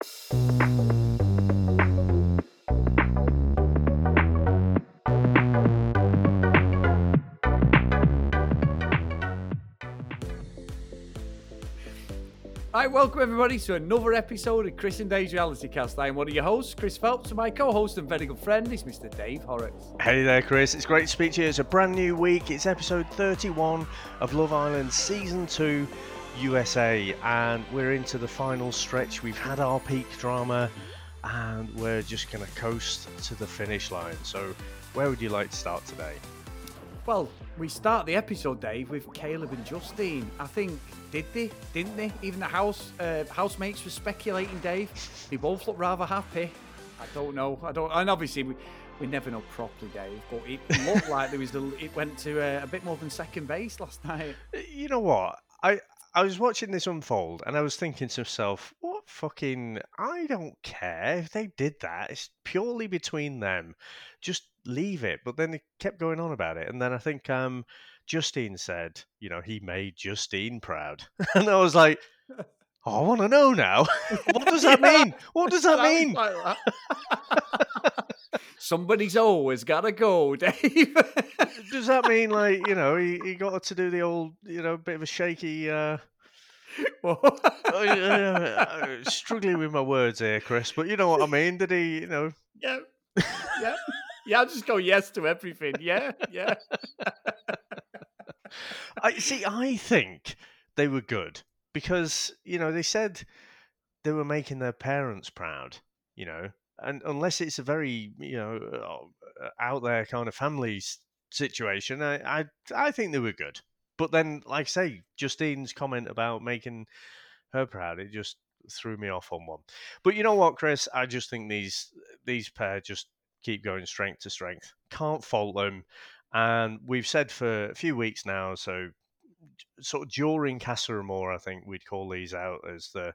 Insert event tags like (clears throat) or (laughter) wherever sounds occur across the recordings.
Hi, welcome everybody to another episode of Chris and Dave's Reality Cast. I am one of your hosts, Chris Phelps, and my co-host and very good friend is Mr. Dave Horrocks. Hey there, Chris. It's great to speak to you. It's a brand new week. It's episode 31 of Love Island Season 2 USA, and we're into the final stretch. We've had our peak drama, and we're just going to coast to the finish line. So, where would you like to start today? Well, we start the episode, Dave, with Caleb and Justine. I think did they? Didn't they? Even the house uh, housemates were speculating, Dave. They both look rather happy. I don't know. I don't. And obviously, we, we never know properly, Dave. But it (laughs) looked like there was a, it went to uh, a bit more than second base last night. You know what? I I was watching this unfold, and I was thinking to myself, what fucking? I don't care if they did that. It's purely between them. Just leave it. But then they kept going on about it, and then I think um Justine said, you know, he made Justine proud. (laughs) and I was like, oh, I want to know now. (laughs) what does that Yeah. mean? What does that mean? Like that. (laughs) Somebody's always got to go, (laughs) Dave. Does that mean, like, you know, he, he got to do the old, you know, bit of a shaky. Uh, Well, uh, uh, struggling with my words here, Chris, but you know what I mean. Did he, you know, yeah, yeah, yeah. I'll just go yes to everything. Yeah, yeah. I see. I think they were good because you know they said they were making their parents proud. You know, and unless it's a very you know uh, out there kind of family situation, I I, I think they were good. But then, like I say, Justine's comment about making her proud, it just threw me off on one. But you know what, Chris? I just think these these pair just keep going strength to strength. Can't fault them. And we've said for a few weeks now, so sort of during Casa Amor, I think we'd call these out as the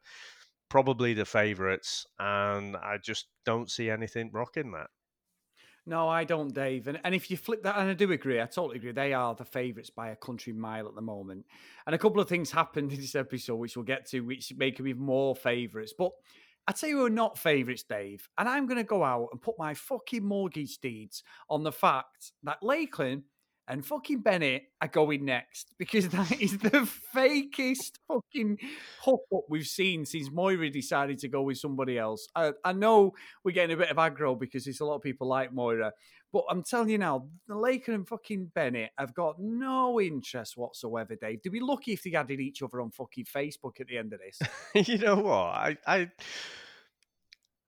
probably the favourites, and I just don't see anything rocking that. No, I don't, Dave. And, and if you flip that, and I do agree, I totally agree. They are the favourites by a country mile at the moment. And a couple of things (laughs) happened in this episode, which we'll get to, which make them even more favourites. But I tell you who are not favourites, Dave. And I'm going to go out and put my fucking mortgage deeds on the fact that Lakeland and fucking Bennett are going next because (laughs) that is the fakest fucking hookup we've seen since Moira decided to go with somebody else. I, I know we're getting a bit of aggro because it's a lot of people like Moira, but I'm telling you now, the Lakin and fucking Bennett have got no interest whatsoever, Dave. They'd be lucky if they added each other on fucking Facebook at the end of this. (laughs) you know what? I, I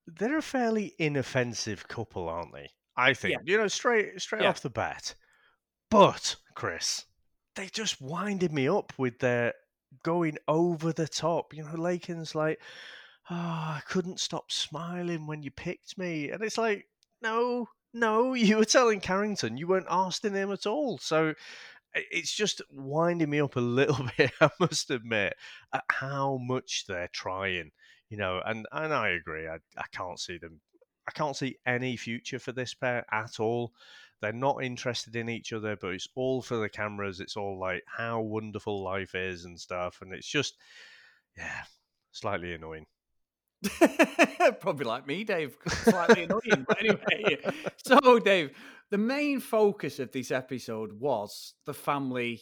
they're a fairly inoffensive couple, aren't they? I think. You know, straight straight Yeah. off the bat. But Chris, they just winded me up with their going over the top. You know, Lakin's like, "Oh, I couldn't stop smiling when you picked me," and it's like, no, no, (laughs) you were telling Carrington you weren't asking him at all. So it's just winding me up a little (laughs) bit. I must admit at how much they're trying. You know, and and I agree. I I can't see them. I can't see any future for this pair at all. They're not interested in each other, but it's all for the cameras. It's all like how wonderful life is and stuff. And it's just, yeah, slightly annoying. (laughs) Probably like me, Dave. Slightly annoying. But anyway, (laughs) so Dave, the main focus of this episode was the family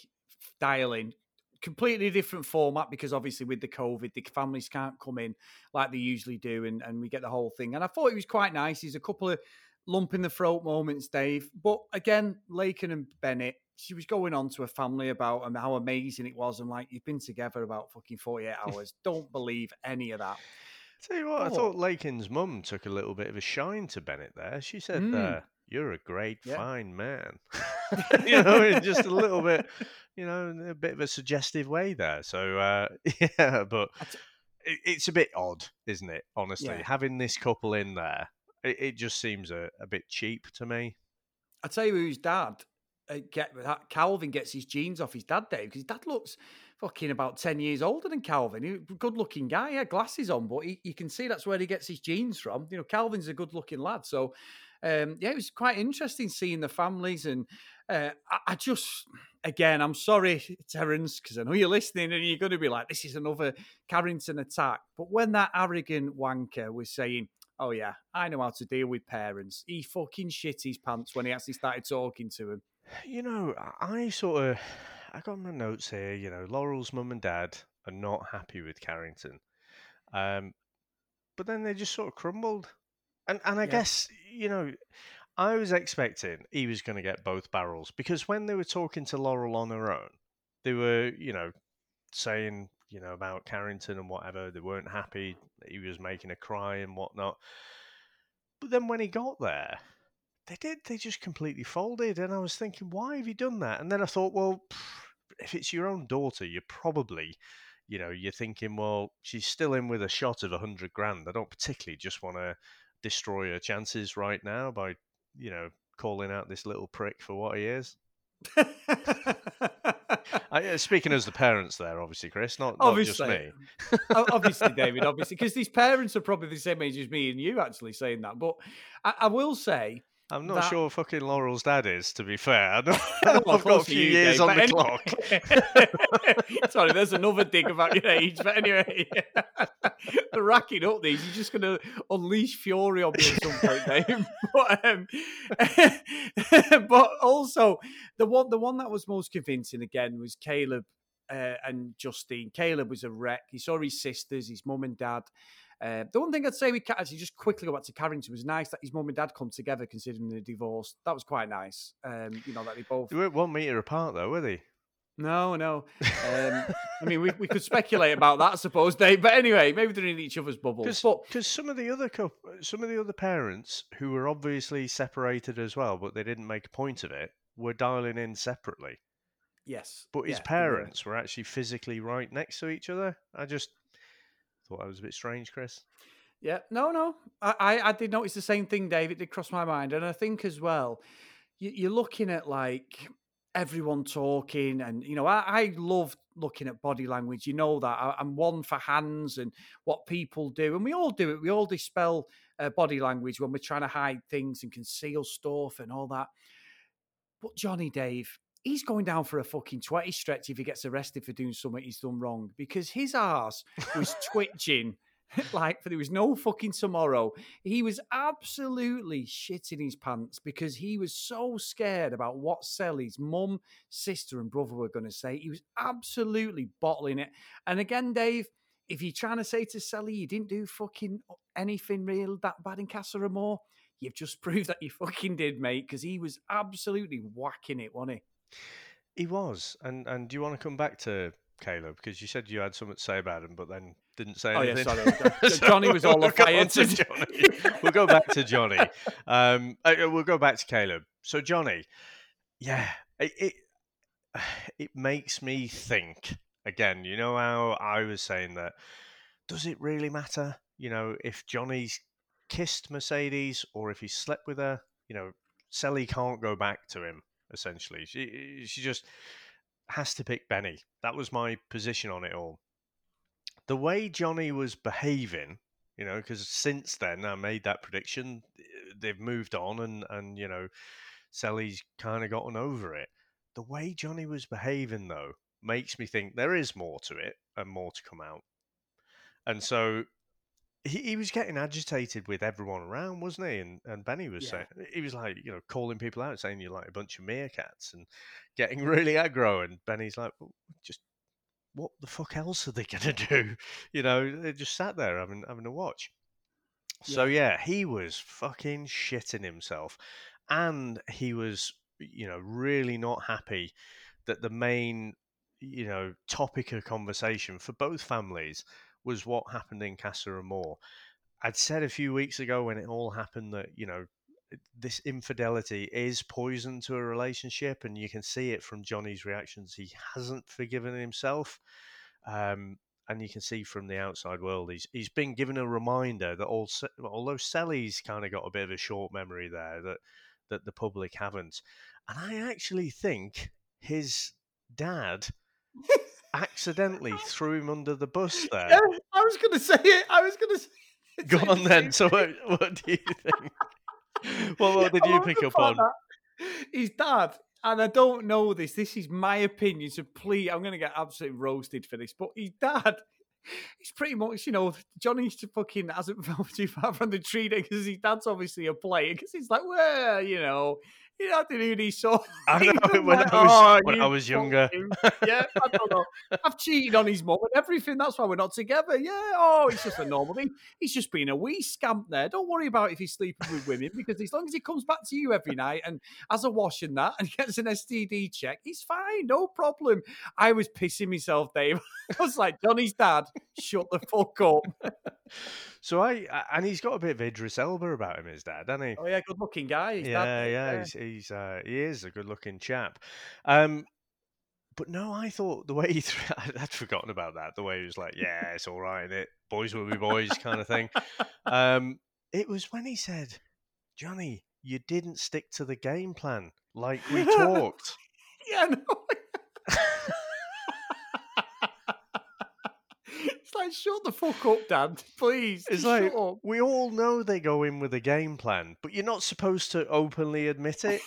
dialing. Completely different format because obviously with the COVID, the families can't come in like they usually do, and, and we get the whole thing. And I thought it was quite nice. There's a couple of lump in the throat moments, Dave. But again, Lakin and Bennett, she was going on to her family about um, how amazing it was. And like, you've been together about fucking 48 (laughs) hours. Don't believe any of that. Tell you what, I thought Lakin's mum took a little bit of a shine to Bennett there. She said, Mm. uh, "You're a great, Yeah. fine man." (laughs) (laughs) you know, in just a little bit, you know, in a bit of a suggestive way there. So uh, yeah, but t- it's a bit odd, isn't it? Honestly, Yeah. having this couple in there, it, it just seems a, a bit cheap to me. I tell you who's dad. Uh, get Calvin gets his genes off his dad, Dave, because his dad looks fucking about 10 years older than Calvin. good looking guy, yeah, glasses on, but he, you can see that's where he gets his genes from. You know, Calvin's a good looking lad. So, um, yeah, it was quite interesting seeing the families. And uh, I, I, just, again, I'm sorry, Terence, because I know you're listening and you're going to be like, this is another Carrington attack. But when that arrogant wanker was saying, oh, yeah, I know how to deal with parents, he fucking shit his pants when he actually started talking to him. You know, I sort of I got my notes here. You know, Laurel's mum and dad are not happy with Carrington, um, but then they just sort of crumbled. And and I yeah. guess you know, I was expecting he was going to get both barrels because when they were talking to Laurel on her own, they were you know saying you know about Carrington and whatever. They weren't happy. He was making a cry and whatnot. But then when he got there, they did. They just completely folded, and I was thinking, why have you done that? And then I thought, well, if it's your own daughter, you're probably, you know, you're thinking, well, she's still in with a shot of a hundred grand. I don't particularly just want to destroy her chances right now by, you know, calling out this little prick for what he is. (laughs) I, uh, speaking as the parents there, obviously, Chris, not, not obviously, just me. (laughs) obviously, David, obviously, because these parents are probably the same age as me and you actually saying that. But I, I will say, I'm not that... sure fucking Laurel's dad is, to be fair. (laughs) (laughs) well, I've got a few years on the clock. (laughs) Sorry, there's another dig about your age. But anyway, the racking up these. You're just going to unleash fury on me at some point, Dave. but, um, but also, the one, the one that was most convincing again was Caleb uh, and Justine. Caleb was a wreck. He saw his sisters, his mum and dad. Uh, the one thing I'd say we actually just quickly go back to Carrington was nice that his mum and dad come together considering the divorce. That was quite nice. Um, you know that they both. They weren't one meter apart though, were they? No, no. Um, I mean, we, we could (laughs) speculate about that, I suppose, Dave. But anyway, maybe they're in each other's bubbles. Because some of the other couple, some of the other parents who were obviously separated as well, but they didn't make a point of it, were dialing in separately. Yes, but his yeah, parents were actually physically right next to each other. I just Thought that was a bit strange, Chris. Yeah, no, no. I, I, I did notice the same thing, Dave. It did cross my mind. And I think as well, you, you're looking at like everyone talking and you know I, I, love looking at body language you know that I, am one for hands and what people do and we all do it we all dispel uh, body language when we're trying to hide things and conceal stuff and all that but johnny dave he's going down for a fucking 20 stretch if he gets arrested for doing something he's done wrong because his ass was (laughs) twitching (laughs) like there was no fucking tomorrow. He was absolutely shitting his pants because he was so scared about what Sally's mum, sister, and brother were going to say. He was absolutely bottling it. And again, Dave, if you're trying to say to Sally you didn't do fucking anything real that bad in Casa Amor, you've just (laughs) proved that you fucking did, mate, because he was absolutely whacking it, wasn't he? He was, and and do you want to come back to Caleb because you said you had something to say about him, but then didn't say anything. Oh yeah, sorry. (laughs) so Johnny was all we'll. To Johnny. (laughs) we'll go back to Johnny. Um, uh, uh, we'll go back to Caleb. So Johnny, yeah, it, it (sighs) it makes me think again. You know how I was saying that. Does it really matter? You know, if Johnny's kissed Mercedes or if he slept with her, you know, Sally can't go back to him essentially. She she just has to pick Benny. That was my position on it all. The way Johnny was behaving, you know, because since then I made that prediction, they've moved on and and you know, Sally's kind of gotten over it. The way Johnny was behaving though makes me think there is more to it and more to come out. And so he, he was getting agitated with everyone around, wasn't he? And and Benny was yeah. saying he was like, you know, calling people out, saying you're like a bunch of meerkats and getting (laughs) really aggro. And Benny's like, well, just what the fuck else are they gonna do? (laughs) You know, they just sat there having having a watch. Yeah. So yeah, he was fucking shitting himself, and he was, you know, really not happy that the main, you know, topic of conversation for both families was what happened in Casa Amor. I'd said a few weeks ago when it all happened that, you know, this infidelity is poison to a relationship, and you can see it from Johnny's reactions. He hasn't forgiven himself. Um, and you can see from the outside world, he's he's been given a reminder that also, although Sally's kind of got a bit of a short memory there, that that the public haven't. And I actually think his dad (laughs) accidentally threw him under the bus (laughs) there. Yeah, I was going to say it. I was going (laughs) to say it. Go on then. So (laughs) what, what do you think? Well, what did you pick up on? His dad, and I don't know this. This is my opinion. So please, I'm going to get absolutely roasted for this. But his dad, he's pretty much, you know, Johnny's to fucking hasn't fell too far from the tree there because his dad's obviously a player. Because he's like, well, you know, you know, who he saw. I know, when like, I was- "Oh, when I was younger." (laughs) Yeah, I don't know. I've cheated on his mum and everything. That's why we're not together. Yeah. Oh, it's just a normal thing. He's just being a wee scamp there. Don't worry about if he's sleeping with women because as long as he comes back to you every night and has a wash and that and (laughs) gets an STD check, he's fine. No problem. I was pissing myself, Dave. (laughs) I was like, Johnny's dad, shut the fuck up. So I, I- and he's got a bit of Idris Elba about him, his dad, hasn't he? Oh, yeah, good looking guy. His yeah, dad, yeah, he's, he's uh, he is a good-looking chap. Um, but no, I thought the way he threw, (laughs) I'd forgotten about that. The way he was like, "Yeah, it's all right, it boys will be boys," kind of thing. Um, it was when he said, "Johnny, you didn't stick to the game plan like we (laughs) talked." Yeah, no. (laughs) it's like, shut the fuck up, Dad. (laughs) Please. It's like shut up. we all know they go in with a game plan, but you're not supposed to openly admit it.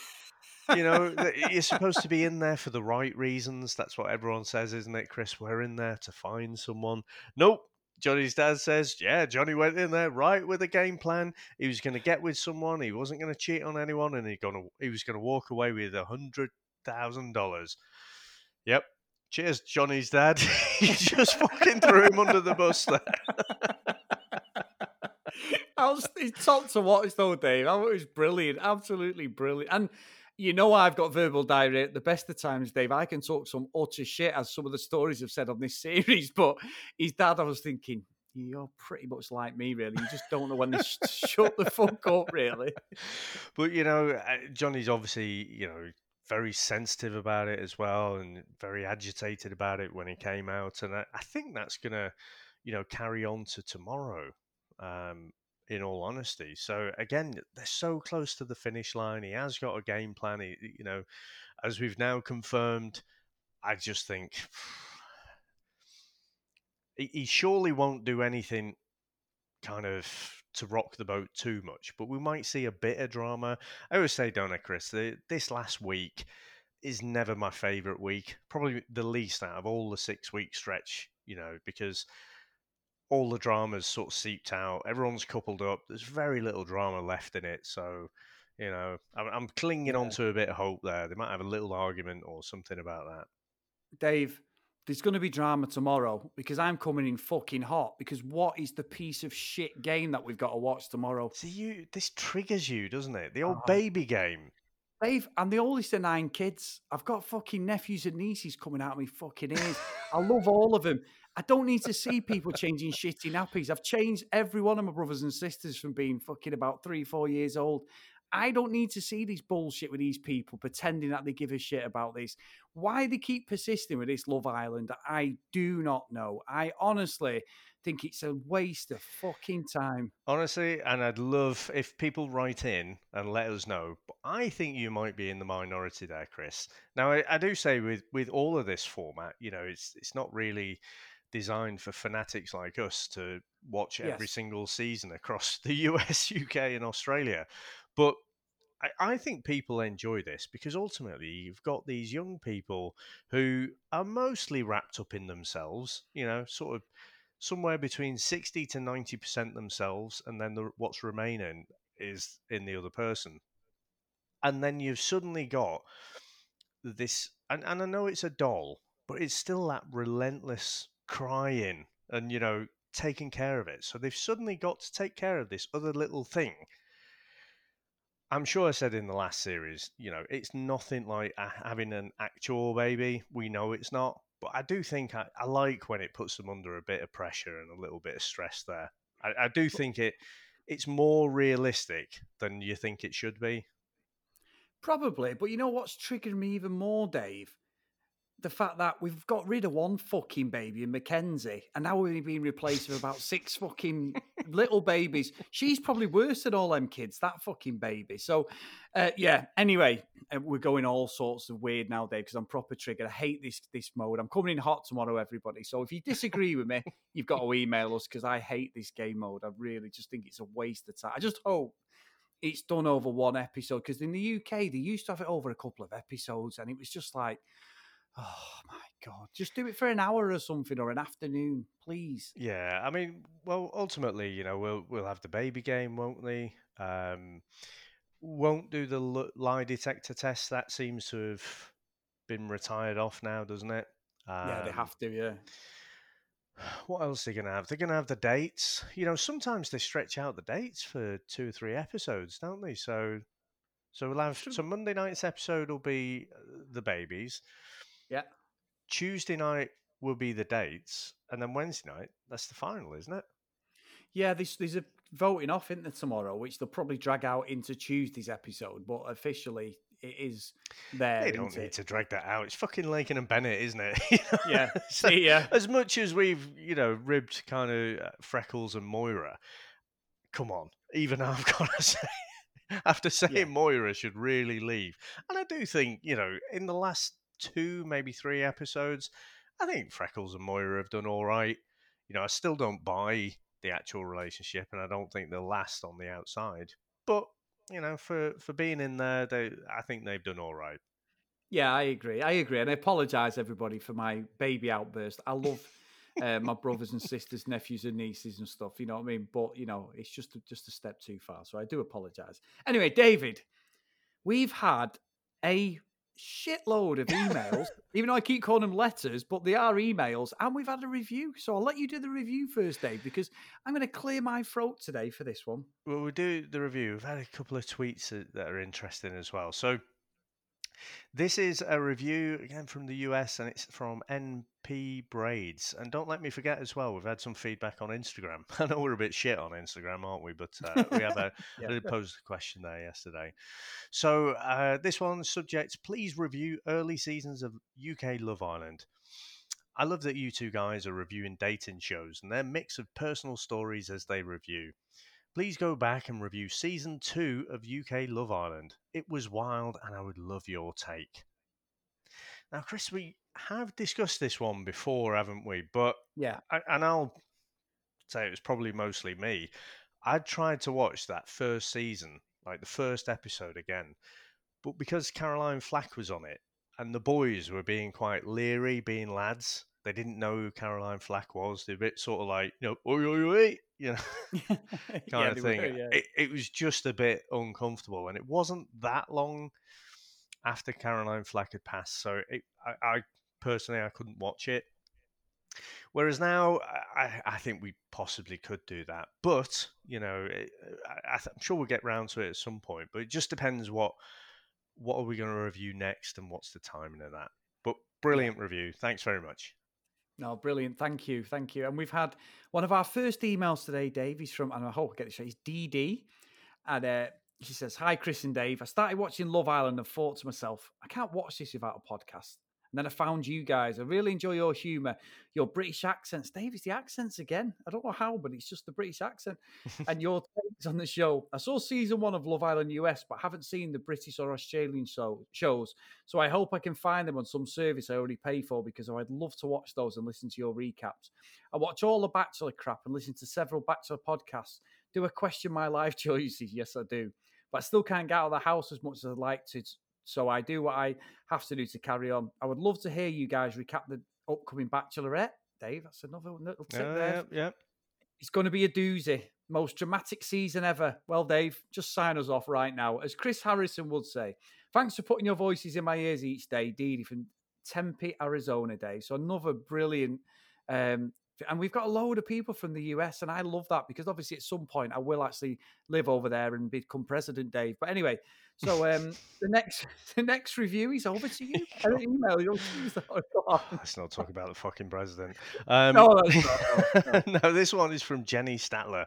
You know, (laughs) you're supposed to be in there for the right reasons. That's what everyone says, isn't it, Chris? We're in there to find someone. Nope. Johnny's dad says, yeah, Johnny went in there right with a game plan. He was going to get with someone. He wasn't going to cheat on anyone, and he gonna he was going to walk away with a hundred thousand dollars. Yep. Cheers, Johnny's dad. (laughs) he just fucking threw him under the bus there. I was it's top to watch though, Dave. I it was brilliant, absolutely brilliant. And you know I've got verbal diarrhea at the best of times, Dave. I can talk some utter shit, as some of the stories have said on this (laughs) series. But his dad, I was thinking, you're pretty much like me, really. You just don't know when to sh- shut the fuck up, really. (laughs) But you know, uh, Johnny's obviously you know very sensitive about it as well, and very agitated about it when he came out, and I, I think that's gonna you know carry on to tomorrow. Um, in all honesty, so again, they're so close to the finish line. He has got a game plan. He, you know, as we've now confirmed, I just think (sighs) he, he surely won't do anything kind of to rock the boat too much, but we might see a bit of drama. I always say, don't I, Chris? The, this last week is never my favourite week. Probably the least out of all the six week stretch, you know, because all the drama's sort of seeped out. Everyone's coupled up. There's very little drama left in it. So, you know, I'm, I'm clinging Yeah. on to a bit of hope there. They might have a little argument or something about that. Dave, there's going to be drama tomorrow because I'm coming in fucking hot. Because what is the piece of shit game that we've got to watch tomorrow? See, you this triggers you, doesn't it? The old Oh. baby game. Dave, I'm the oldest of nine kids. I've got fucking nephews and nieces coming out of me fucking ears. I love all of them. I don't need to see people changing shitty nappies. I've changed every one of my brothers and sisters from being fucking about three, four years old. I don't need to see this bullshit with these people pretending that they give a shit about this. Why they keep persisting with this Love Island, I do not know. I honestly think it's a waste of fucking time. Honestly, and I'd love if people write in and let us know. But I think you might be in the minority there, Chris. Now, I, I do say with with all of this format, you know, it's it's not really designed for fanatics like us to watch every Yes. single season across (laughs) the US, UK, and Australia. But I, I think people enjoy this because ultimately you've got these young people who are mostly wrapped up in themselves, you know, sort of somewhere between 60 to 90% themselves, and then the, what's remaining is in the other person. And then you've suddenly got this, and, and I know it's a doll, but it's still that relentless crying and, you know, taking care of it. So they've suddenly got to take care of this other little thing. I'm sure I said in the last series, you know, it's nothing like having an actual baby. We know it's not, but I do think I, I like when it puts them under a bit of pressure and a little bit of stress there. I, I do think it it's more realistic than you think it should be. Probably, but you know what's triggered me even more, Dave? The fact that we've got rid of one fucking baby in Mackenzie, and now we're being replaced with about six fucking little babies. She's probably worse than all them kids. That fucking baby. So, uh, yeah. Anyway, uh, we're going all sorts of weird now, Dave, because I'm proper triggered. I hate this this mode. I'm coming in hot tomorrow, everybody. So if you disagree with me, you've got to email us because I hate this game mode. I really just think it's a waste of time. I just hope it's done over one episode because in the UK they used to have it over a couple of episodes, and it was just like Oh my god! Just do it for an hour or something, or an afternoon, please. Yeah, I mean, well, ultimately, you know, we'll we'll have the baby game, won't we? Um, won't do the lie detector test. That seems to have been retired off now, doesn't it? Um, yeah, they um, have to. Yeah. What else are they going to have? They're going to have the dates. You know, sometimes they stretch out the dates for two or three episodes, don't they? So, so we'll have so Monday night's episode will be uh, the babies. Yeah. Tuesday night will be the dates, and then Wednesday night that's the final, isn't it? Yeah, there's there's a voting off in there tomorrow, which they'll probably drag out into Tuesday's episode, but officially it is there. They don't need it? to drag that out. It's fucking Lakin and Bennett, isn't it? (laughs) yeah, so, yeah. As much as we've you know ribbed kind of uh, Freckles and Moira, come on, even (laughs) I've got to say. After saying yeah. Moira should really leave, and I do think you know in the last two, maybe three episodes. I think Freckles and Moira have done all right. You know, I still don't buy the actual relationship, and I don't think they'll last on the outside. But you know, for for being in there, they I think they've done all right. Yeah, I agree. I agree, and I apologise everybody for my baby outburst. I love uh, my brothers and sisters, nephews and nieces and stuff. You know what I mean? But you know, it's just just a step too far. So I do apologise. Anyway, David, we've had a shitload of emails, (laughs) even though I keep calling them letters, but they are emails, and we've had a review. So I'll let you do the review first, Dave, because I'm going to clear my throat today for this one. Well, we'll do the review. We've had a couple of tweets that are interesting as well. So this is a review again from the US, and it's from NP Braids. And don't let me forget as well, we've had some feedback on Instagram. (laughs) I know we're a bit shit on Instagram, aren't we? But uh, we have a (laughs) yeah. I did pose a question there yesterday. So uh, this one subject: please review early seasons of UK Love Island. I love that you two guys are reviewing dating shows and their mix of personal stories as they review please go back and review season two of UK Love Island. It was wild, and I would love your take. Now, Chris, we have discussed this one before, haven't we? But yeah, I, and I'll say it was probably mostly me. I tried to watch that first season, like the first episode again, but because Caroline Flack was on it, and the boys were being quite leery, being lads, they didn't know who Caroline Flack was. They're a bit sort of like, you know, oi, oi, oi, (laughs) you know, kind (laughs) yeah, of thing. Were, yeah. it, it was just a bit uncomfortable, and it wasn't that long after Caroline Flack had passed. So it, I, I, personally, I couldn't watch it. Whereas now, I, I think we possibly could do that, but you know, it, I, am sure we'll get round to it at some point. But it just depends what what are we going to review next, and what's the timing of that. But brilliant review. Thanks very much. No, brilliant. Thank you. Thank you. And we've had one of our first emails today, Dave. He's from, and I hope I get this right, he's DD. And uh, she says, Hi, Chris and Dave. I started watching Love Island and thought to myself, I can't watch this without a podcast. And then I found you guys. I really enjoy your humour, your British accents. Dave, is the accents again. I don't know how, but it's just the British accent. (laughs) and your takes on the show. I saw season one of Love Island US, but haven't seen the British or Australian show, shows. So I hope I can find them on some service I already pay for because I'd love to watch those and listen to your recaps. I watch all the Bachelor crap and listen to several Bachelor podcasts. Do I question my life (laughs) choices? Yes, I do. But I still can't get out of the house as much as I'd like to so I do what I have to do to carry on. I would love to hear you guys recap the upcoming Bachelorette. Dave, that's another little tip yeah, there. Yeah, yeah. It's going to be a doozy. Most dramatic season ever. Well, Dave, just sign us off right now. As Chris Harrison would say, thanks for putting your voices in my ears each day, Dee from Tempe, Arizona, Dave. So another brilliant um, and we've got a load of people from the US, and I love that because obviously at some point I will actually live over there and become president, Dave. But anyway, so um, (laughs) the next (laughs) the next review is over to you. I don't email you. (laughs) Let's not talk about the fucking president. Um, no, not, no, no. no, this one is from Jenny Statler,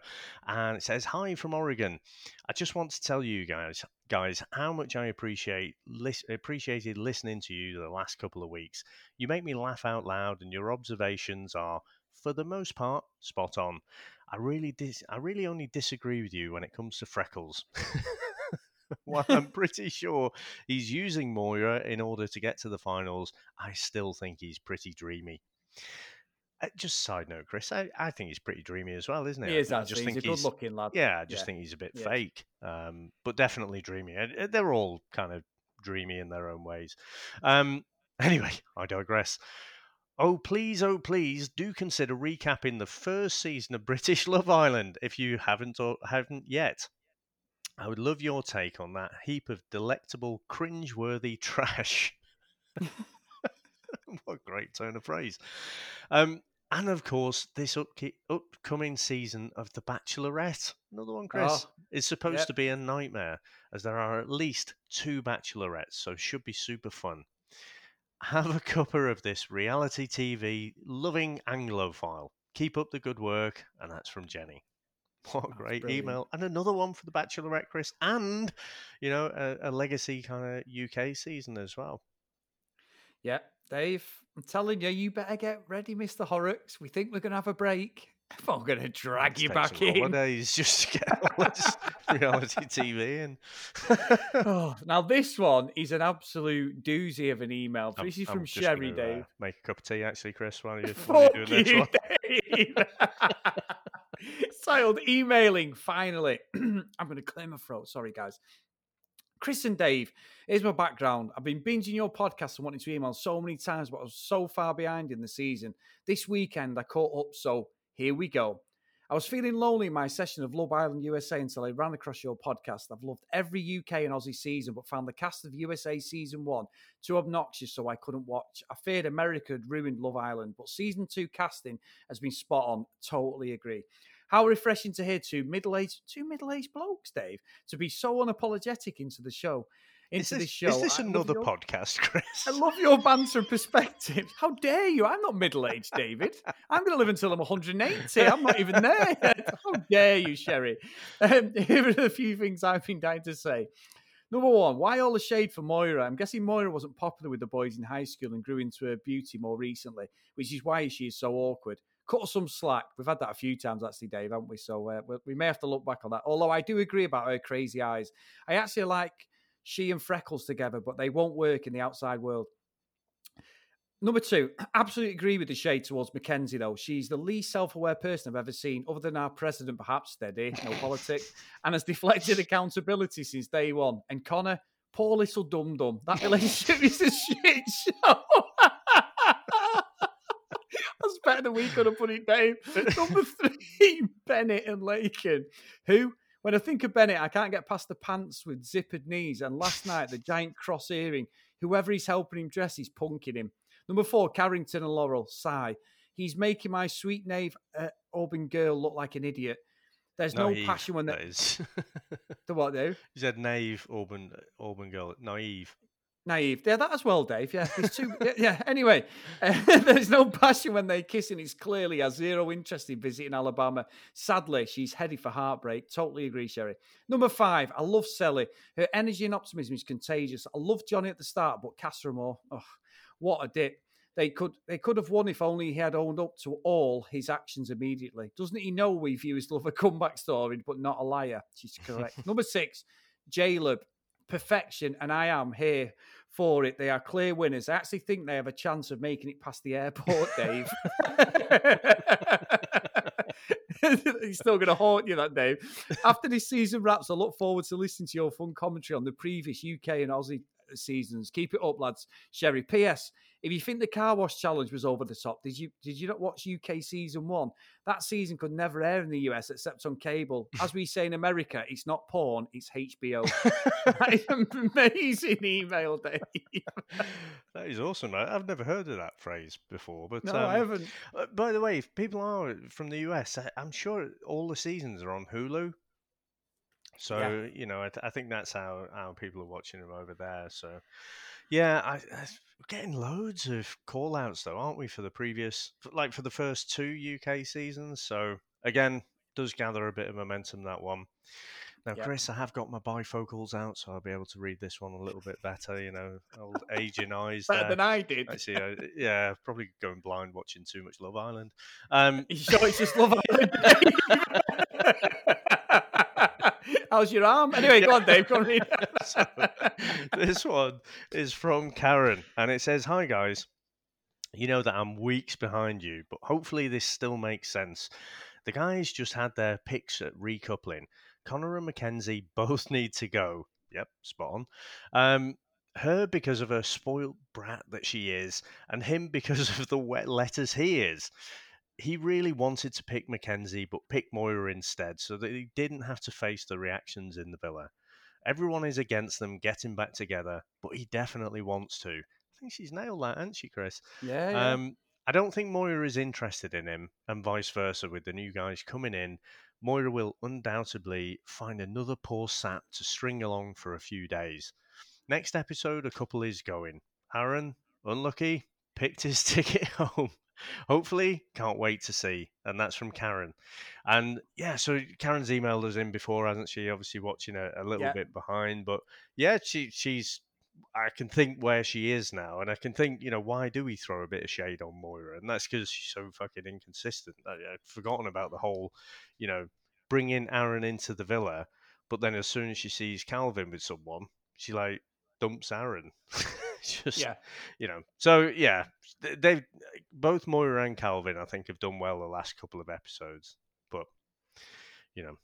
and it says, "Hi from Oregon. I just want to tell you guys, guys, how much I appreciate lis- appreciated listening to you the last couple of weeks. You make me laugh out loud, and your observations are." For the most part, spot on. I really dis- I really only disagree with you when it comes to freckles. (laughs) While I'm (laughs) pretty sure he's using Moira in order to get to the finals, I still think he's pretty dreamy. Uh, just side note, Chris, I, I think he's pretty dreamy as well, isn't he? He is I actually. just He's think a good looking lad. Yeah, I just Yeah. think he's a bit Yeah. fake, um, but definitely dreamy. Uh, they're all kind of dreamy in their own ways. Um, (laughs) anyway, I digress. Oh, please, oh, please do consider recapping the first season of (laughs) British Love Island if you haven't or haven't yet. I would love your take on that heap of delectable, cringe-worthy (laughs) trash. (laughs) what a great turn of phrase. Um, and of course, this upke- upcoming season of The Bachelorette, another one, Chris, Oh, is supposed yep. to be a nightmare, as there are at least two Bachelorettes, so should be super fun. Have a cuppa of this reality TV loving Anglophile. Keep up the good work, and that's from Jenny. (laughs) What a That's great brilliant. email. And another one for the Bachelorette, Chris, and, you know, a, a legacy kind of UK season as well. Yeah, Dave, I'm telling you, you better get ready, Mr. Horrocks. We think we're going to have a break. I'm going to drag Let's you back in. Holidays just (laughs) to get all this (laughs) reality TV in. Oh, now, this one is an absolute doozy of an email. I'm- This is I'm from just Sherry, gonna, uh, Dave. make a cup of tea, actually, Chris, while you're, (laughs) while Fuck doing this you, one. Dave. it's titled Emailing, finally. (clears throat) I'm going to clear my throat. Sorry, guys. Chris and Dave, here's my background. I've been binging your podcast and wanting to email so many times, but I was so far behind in the season. This weekend, I caught up, so here we go. I was feeling lonely in my session of Love Island USA until I ran across your podcast. I've loved every UK and Aussie season, but found the cast of USA season one too obnoxious, so I couldn't watch. I feared America had ruined Love Island, but season two casting has been spot on. Totally agree. How refreshing to hear two middle-aged, two middle-aged blokes, Dave, to be so unapologetic into the show, into Is this, this show. is this I another your- podcast, Chris? I love your banter and perspective. How dare you? I'm not middle aged, David. I'm going to live until I'm 180. I'm not even there yet. (laughs) How dare you, Sherry? Um, (laughs) here are a few things I've been dying to say. Number one, why all the shade for Moira? I'm guessing Moira wasn't popular with the boys in high school and grew into her beauty more recently, which is why she is so awkward. Cut some slack. We've had that a few times, actually, Dave, haven't we? So uh, we may have to look back on that. Although I do agree about her crazy eyes. I actually like she and Freckles together, but they won't work in the outside world. Number two, (clears throat) absolutely agree with the shade towards Mackenzie, though. She's the least self aware person I've ever seen, other than our president, perhaps, steady, no politics, (laughs) and has deflected accountability since day one. And Connor, poor little dum dum. That (laughs) relationship is a shit show. That's better than we could have put it, Dave. Number three, (laughs) Bennett and Lakin, who, when I think of Bennett, I can't get past the pants with zippered knees. And last night, the giant cross earring. Whoever he's helping him dress he's punking him. Number four, Carrington and Laurel. Sigh. He's making my sweet knave uh, Auburn girl look like an idiot. There's no passion when (laughs) that they. is. The what, though? you said naive Auburn Auburn girl, naive. Naive. Yeah, that as well, Dave. Yeah, there's two. yeah. Anyway, uh, (laughs) there's no passion when they kiss, and it's clearly has zero interest in visiting Alabama. Sadly, she's headed for heartbreak. Totally agree, Sherry. Number five, I love Sally. Her energy and optimism is contagious. I love Johnny at the start, but Casa Amor, oh, what a dip. They could they could have won if only he had owned up to all his actions immediately. Doesn't he know we view his love a comeback story, but not a liar? She's correct. (laughs) Number six, Jaleb, perfection, and I am here for it. They are clear winners. I actually think they have a chance of making it past the airport, Dave. (laughs) He's still going to haunt you, that Dave. After this season wraps, I look forward to listening to your fun commentary on the previous UK and Aussie seasons. Keep it up, lads. Sherry. P.S. If you think the car wash challenge was over the top, did you did you not watch UK season one? That season could never air in the US except on cable. As we say in America, it's not porn, it's HBO. (laughs) that is an amazing email, Dave. (laughs) that is awesome. I've never heard of that phrase before. But No, um, I haven't. uh, by the way, if people are from the US, I'm sure all the seasons are on Hulu. So you know, I, th- I think that's how how people are watching them over there. So yeah, I, I we're getting loads of call outs though, aren't we? For the previous, like for the first two UK seasons. So again, does gather a bit of momentum that one. Now, Yep. Chris, I have got my bifocals out, so I'll be able to read this one a little bit better. You know, old aging eyes Better there. than I did. Actually, (laughs) uh, yeah, probably going blind watching too much Love Island. Um, You (laughs) sure it's just Love (laughs) Island? How's your arm? Anyway, go on, Dave. Go on, (laughs) (laughs) read. so, this one is from Karen, and it says, "Hi guys, you know that I'm weeks behind you, but hopefully this still makes sense. The guys just had their picks at recoupling. Connor and Mackenzie (laughs) both need to go. Yep, spot on. Um, her because of her spoiled brat that she is, and him because of the wet letters he is. He really wanted to pick Mackenzie, but picked Moira instead, so that he didn't have to face the reactions in the villa. Everyone is against them getting back together, but he definitely wants to. I think she's nailed that, hasn't she, Chris? Yeah, yeah. Um, I don't think Moira is interested in him, and vice versa with the new guys coming in. Moira will undoubtedly find another poor sap to string along for a few days. Next episode, a couple is going. Aaron, unlucky, picked his (laughs) ticket home. Hopefully, can't wait to see. And that's from Karen. And yeah, so Karen's emailed us in before, hasn't she? Obviously, watching a, a little Yeah. bit behind, but yeah, she she's. I can think where she is now, and I can think, you know, why do we throw a bit of shade on Moira? And that's because she's so fucking inconsistent. I, I'd forgotten about the whole, you know, bringing Aaron into the villa, but then as soon as she sees Calvin with someone, she like dumps Aaron. (laughs) (laughs) Just yeah. you know. So yeah, they've both Moira and Calvin, I think, have done well the last couple of episodes. But you know,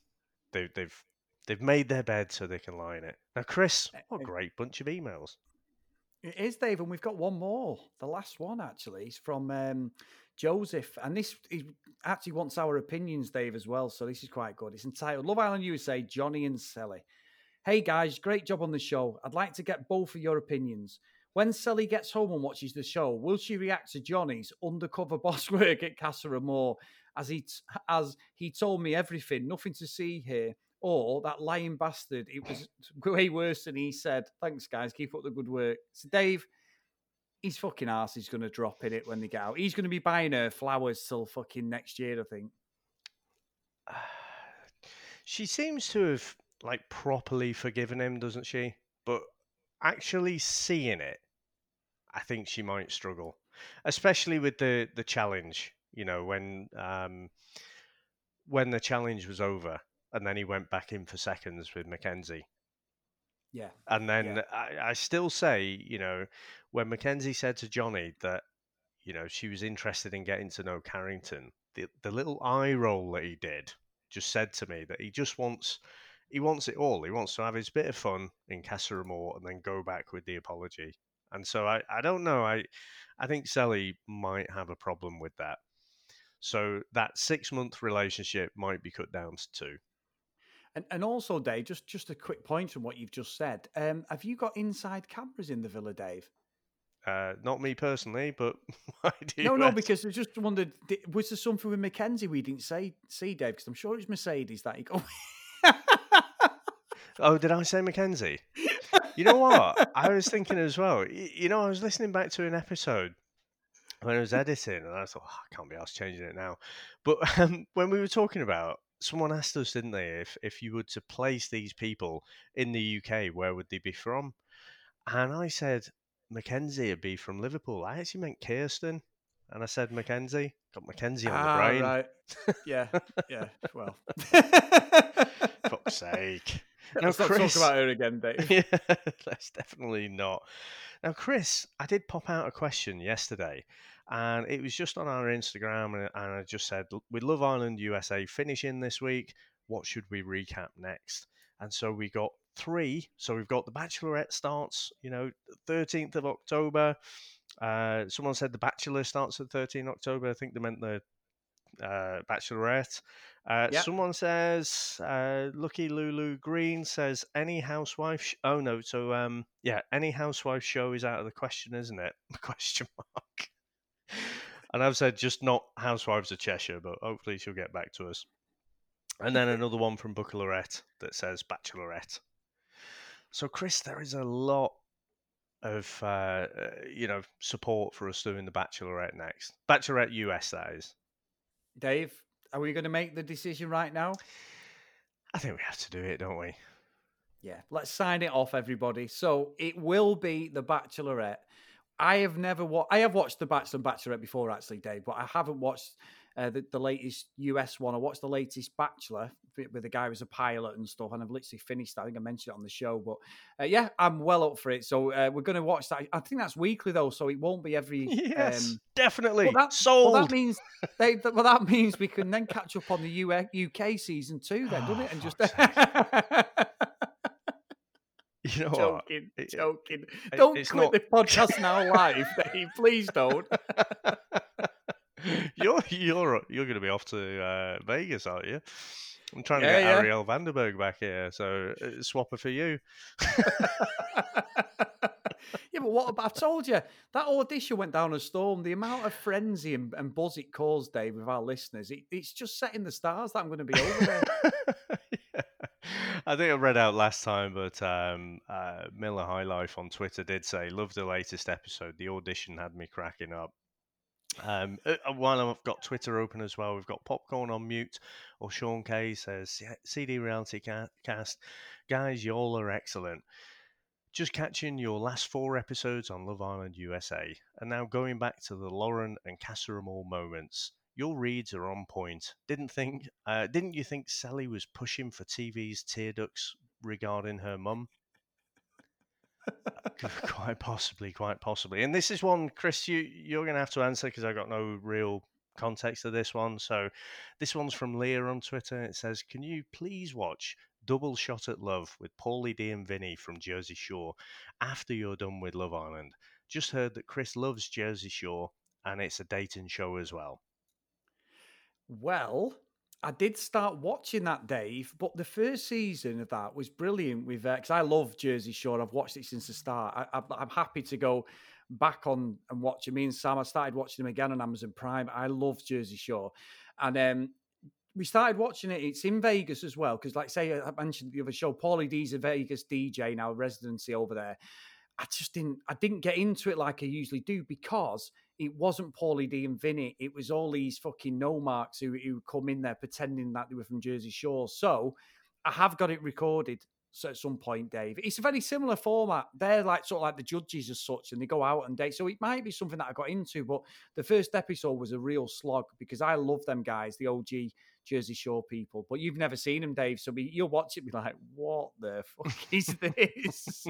they, they've they've made their bed so they can lie in it. Now, Chris, what a great bunch of emails. It is, Dave, and we've got one more. The last one, actually, is from um, Joseph, and this he actually wants our opinions, Dave, as well. So this is quite good. It's entitled "Love Island USA: Johnny and Sally." Hey guys, great job on the show. I'd like to get both of your opinions. When Sally gets home and watches the show, will she react to Johnny's undercover (laughs) boss work at Casa Amor as he t- as he told me everything, nothing to see here, or that lying bastard? It was (laughs) way worse than he said. Thanks, guys. Keep up the good work. So, Dave, his fucking ass is going to drop in it when they get out. He's going to be buying her flowers till fucking next year, I think. (sighs) She seems to have like properly forgiven him, doesn't she? But actually seeing it, I think she might struggle, especially with the the challenge. You know, when um, when the challenge was over, and then he went back in for seconds with Mackenzie. Yeah. And then Yeah. I, I still say, you know, when Mackenzie said to Johnny that, you know, she was interested in getting to know Carrington, the the little eye roll that he did just said to me that he just wants he wants it all. He wants to have his bit of fun in Casa Amor and then go back with the apology. And so I, I don't know. I I think Sally might have a problem with that. So that six month relationship might be cut down to two. And, and also, Dave, just just a quick point from what you've just said. Um, have you got inside cameras in the villa, Dave? Uh, not me personally, but (laughs) why do you No, no, because I just wondered, was there something with Mackenzie we didn't say see, Dave? Because I'm sure it's Mercedes that he go. Oh, did I say Mackenzie? (laughs) You know what? I was thinking as well. You know, I was listening back to an episode when I was editing, and I thought, oh, I can't be asked changing it now. But (laughs) um, when we were talking about, someone asked us, didn't they, if if you were to place these people in the UK, where would they be from? And I said Mackenzie would be from Liverpool. I actually meant Kierstan, and I said Mackenzie. Got Mackenzie on the ah, brain. right. (laughs) Yeah, yeah. Well, Fuck's sake. (laughs) let's not talk about her again, (laughs) Dave. yeah, that's definitely not. Now, Chris, I did pop out a question yesterday, and it was just on our Instagram, and, and I just said, with Love Island USA finishing this week, what should we recap next? And so we got three. So we've got the Bachelorette starts, you know, 13th of October. Uh, someone said the Bachelor starts at 13 October. I think they meant the uh, Bachelorette. Uh, Yep. Someone says uh, Lucky Lulu Green says any housewife. Sh- oh no, so um, yeah, any housewife show is out of the question, isn't it? (laughs) Question mark. And I've said just not Housewives of Cheshire, but hopefully she'll get back to us. And then another one from Bachelorette that says Bachelorette. So Chris, there is a lot of uh, uh, you know support for us doing the Bachelorette next. Bachelorette US, that is. Dave, are we going to make the decision right now? I think we have to do it, don't we? Yeah, let's sign it off, everybody. So it will be the Bachelorette. I have never watched. I have watched the Bachelor and Bachelorette before, actually, Dave, but I haven't watched uh, the, the latest US one. I watched the latest Bachelor with the guy who's a pilot and stuff, and I've literally finished. that. I think I mentioned it on the show, but uh, yeah, I'm well up for it. So uh, we're going to watch that. I think that's weekly though, so it won't be every. (laughs) Yes, Um, definitely. well, that, Sold. well, that means they, well, that means we can then catch up on the UK season two, then, doesn't Oh, it? And just fuck's (laughs) you know what? joking, it- joking. it- Don't quit not- the podcast now live, Dave. Please don't. (laughs) you're you're you're going to be off to uh, Vegas, aren't you? I'm trying to get yeah. Arielle Vandenberg back here, so uh, swapper for you. (laughs) yeah, but what about? I told you that audition went down a storm. The amount of frenzy and, and buzz it caused, Dave, with our listeners, it, it's just setting the stars that I'm going to be over there. (laughs) Yeah. I think I read out last time, but um, uh, Miller High Life on Twitter did say, "Love the latest episode. The audition had me cracking up." Um, uh, uh, while I've got Twitter open as well, we've got Popcorn on mute, or Sean K says, "CD Reality Cast, guys, y'all are excellent." Just catching your last four episodes on Love Island USA, and now going back to the Lauren and Casa Amor moments. Your reads are on point. Didn't think, uh, didn't you think Cely was pushing for TV's tear ducts regarding her mum? (laughs) quite possibly, quite possibly. And this is one, Chris, you you're going to have to answer because I got no real context to this one. So, this one's from Leah on Twitter. It says, "Can you please watch Double Shot at Love with Pauly D and Vinny from Jersey Shore after you're done with Love Island? Just heard that Chris loves Jersey Shore, and it's a dating show as well." Well, I did start watching that, Dave, but the first season of that was brilliant with because I love Jersey Shore. I've watched it since the start. I, I'm happy to go back on and watch it. Me and Sam, I started watching them again on Amazon Prime. I love Jersey Shore, and um, we started watching it. It's in Vegas as well because, like, say I mentioned the other show, Pauly D's a Vegas DJ now, residency over there. I just didn't I didn't get into it like I usually do because it wasn't Pauly D and Vinny. It was all these fucking no marks who who come in there pretending that they were from Jersey Shore. So I have got it recorded so at some point, Dave. It's a very similar format. They're like sort of like the judges as such, and they go out and date. So it might be something that I got into, but the first episode was a real slog because I love them guys, the OG Jersey Shore people. But you've never seen them, Dave. So be, you'll watch it be like, what the fuck (laughs) is this?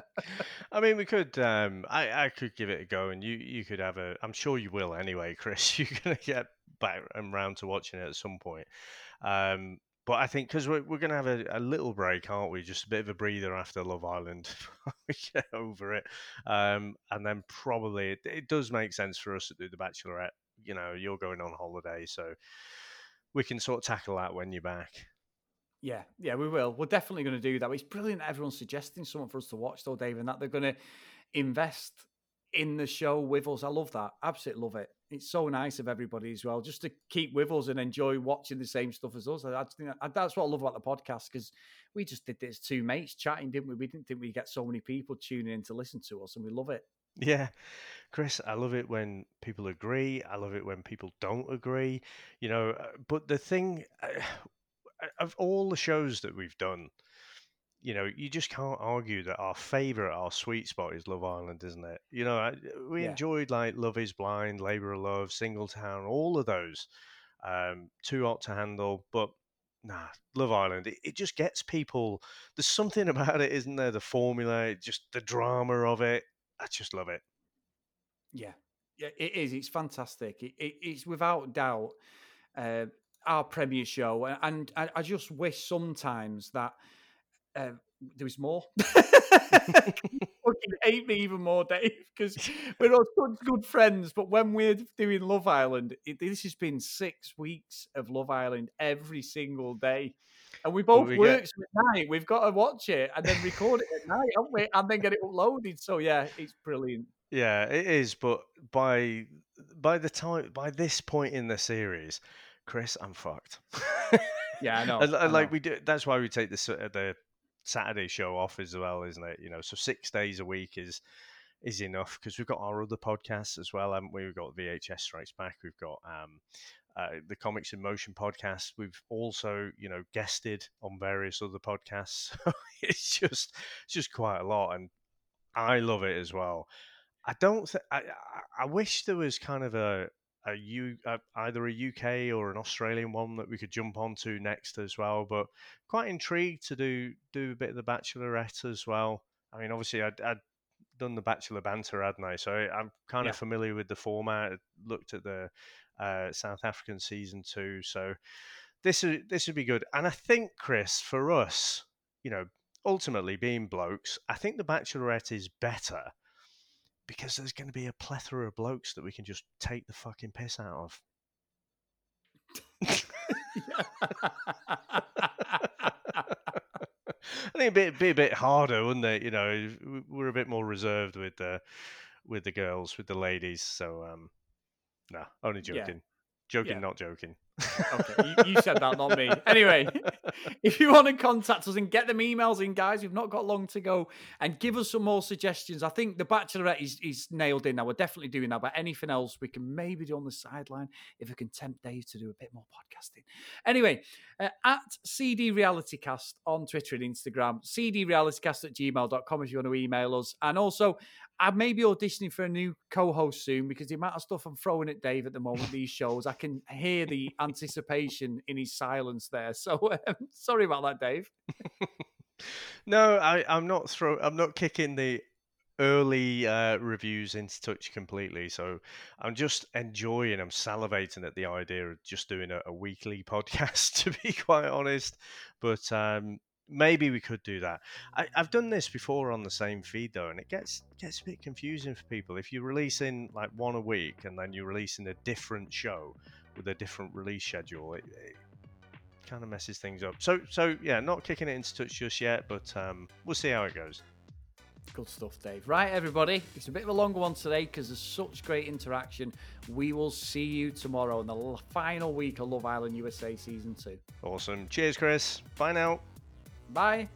(laughs) I mean, we could. Um, I I could give it a go, and you you could have a. I'm sure you will anyway, (laughs) Chris. You're gonna get back and round to watching it at some point. Um, but I think because we're we're gonna have a, a little break, aren't we? Just a bit of a breather after Love Island. (laughs) we get over it, um, and then probably it, it does make sense for us to do the Bachelorette. You know, you're going on holiday, so we can sort of tackle that when you're back. Yeah, yeah, we will. We're definitely going to do that. It's brilliant. Everyone's suggesting something for us to watch, though, Dave, and that they're going to invest in the show with us. I love that. Absolutely love it. It's so nice of everybody as well, just to keep with us and enjoy watching the same stuff as us. I, think that- that's what I love about the podcast because we just did this two mates chatting, didn't we? We didn't think we'd get so many people tuning in to listen to us, and we love it. Yeah, Chris, I love it when people agree. I love it when people don't agree. You know, uh, but the thing uh, (sighs) of all the shows that we've done, you know, you just can't argue that our favorite, our sweet spot is Love Island, isn't it? You know, I, we Yeah. enjoyed like Love Is Blind, Labor of Love, Singletown, all of those. Um, too hot to handle, but nah, Love Island. It, it just gets people. There's something (laughs) about it, isn't there? The formula, just the drama of it. I just love it. Yeah, yeah, it is. It's fantastic. It, it, it's without doubt uh, our premiere show, a- and I, I just wish sometimes that uh, there was more. (laughs) fucking hate me even more, Dave, because (laughs) we're all such good friends. But when we're doing Love Island, it, this has been six weeks of Love Island every single day. And we both we work get- at night. We've got to watch it and then record it at night, haven't we? And then get it uploaded. So yeah, it's brilliant. Yeah, it is. But by by the time by this point in the series, Chris, I'm fucked. Yeah, I (laughs) know. And, I and like know. we do, that's why we take the the Saturday show off as well, isn't it? You know, so six days a week is is enough because we've got our other podcasts as well, haven't we? We've got VHS Strikes Back, we've got um, uh, the Comics in Motion podcast. We've also, you know, guested on various other podcasts. (laughs) So it's just it's just quite a lot, and I love it as well. I don't. Th- I, I I wish there was kind of a a U uh, either a UK or an Australian one that we could jump onto next as well. But quite intrigued to do do a bit of the Bachelorette as well. I mean, obviously, I'd, I'd done the Bachelor banter, hadn't I? So I, I'm kind Yeah. of familiar with the format. Looked at the uh, South African season two, so this would this would be good. And I think Chris, for us, you know, ultimately being blokes, I think the Bachelorette is better because there's going to be a plethora of blokes that we can just take the fucking piss out of. (laughs) I think it'd be, be a bit harder, wouldn't it? You know, we're a bit more reserved with the with the girls, with the ladies. So, um, no, only Yeah. joking, joking, Yeah. not joking. Okay, you, you said that, not me. Anyway, (laughs) if you want to contact us and get them emails in, guys, we've not got long to go, and give us some more suggestions. I think the Bachelorette is, is nailed in now. We're definitely doing that, but anything else we can maybe do on the sideline if we can tempt Dave to do a bit more podcasting. Anyway, uh, at CD Reality Cast on Twitter and Instagram, cdrealitycast at gmail.com if you want to email us. And also, I may be auditioning for a new co-host soon because the amount of stuff I'm throwing at Dave at the moment, these shows, I can hear the anticipation in his silence there. So (laughs) um, sorry about that, Dave. No, I, I'm not throw. I'm not kicking the early uh, reviews into touch completely. So I'm just enjoying. I'm salivating at the idea of just doing a, a weekly (laughs) podcast. To be quite honest, but um, maybe we could do that. I, I've done this before on the same feed though, and it gets gets a bit confusing for people. If you're releasing like one a week and then you're releasing a different show with a different release schedule, it, it kind of messes things up. So so yeah, not kicking it into touch just yet, but um, we'll see how it goes. Good stuff, Dave. Right, everybody. It's a bit of a longer one today because there's such great interaction. We will see you tomorrow in the final week of Love Island USA season two. Awesome. Cheers, Chris. Bye now. Bye.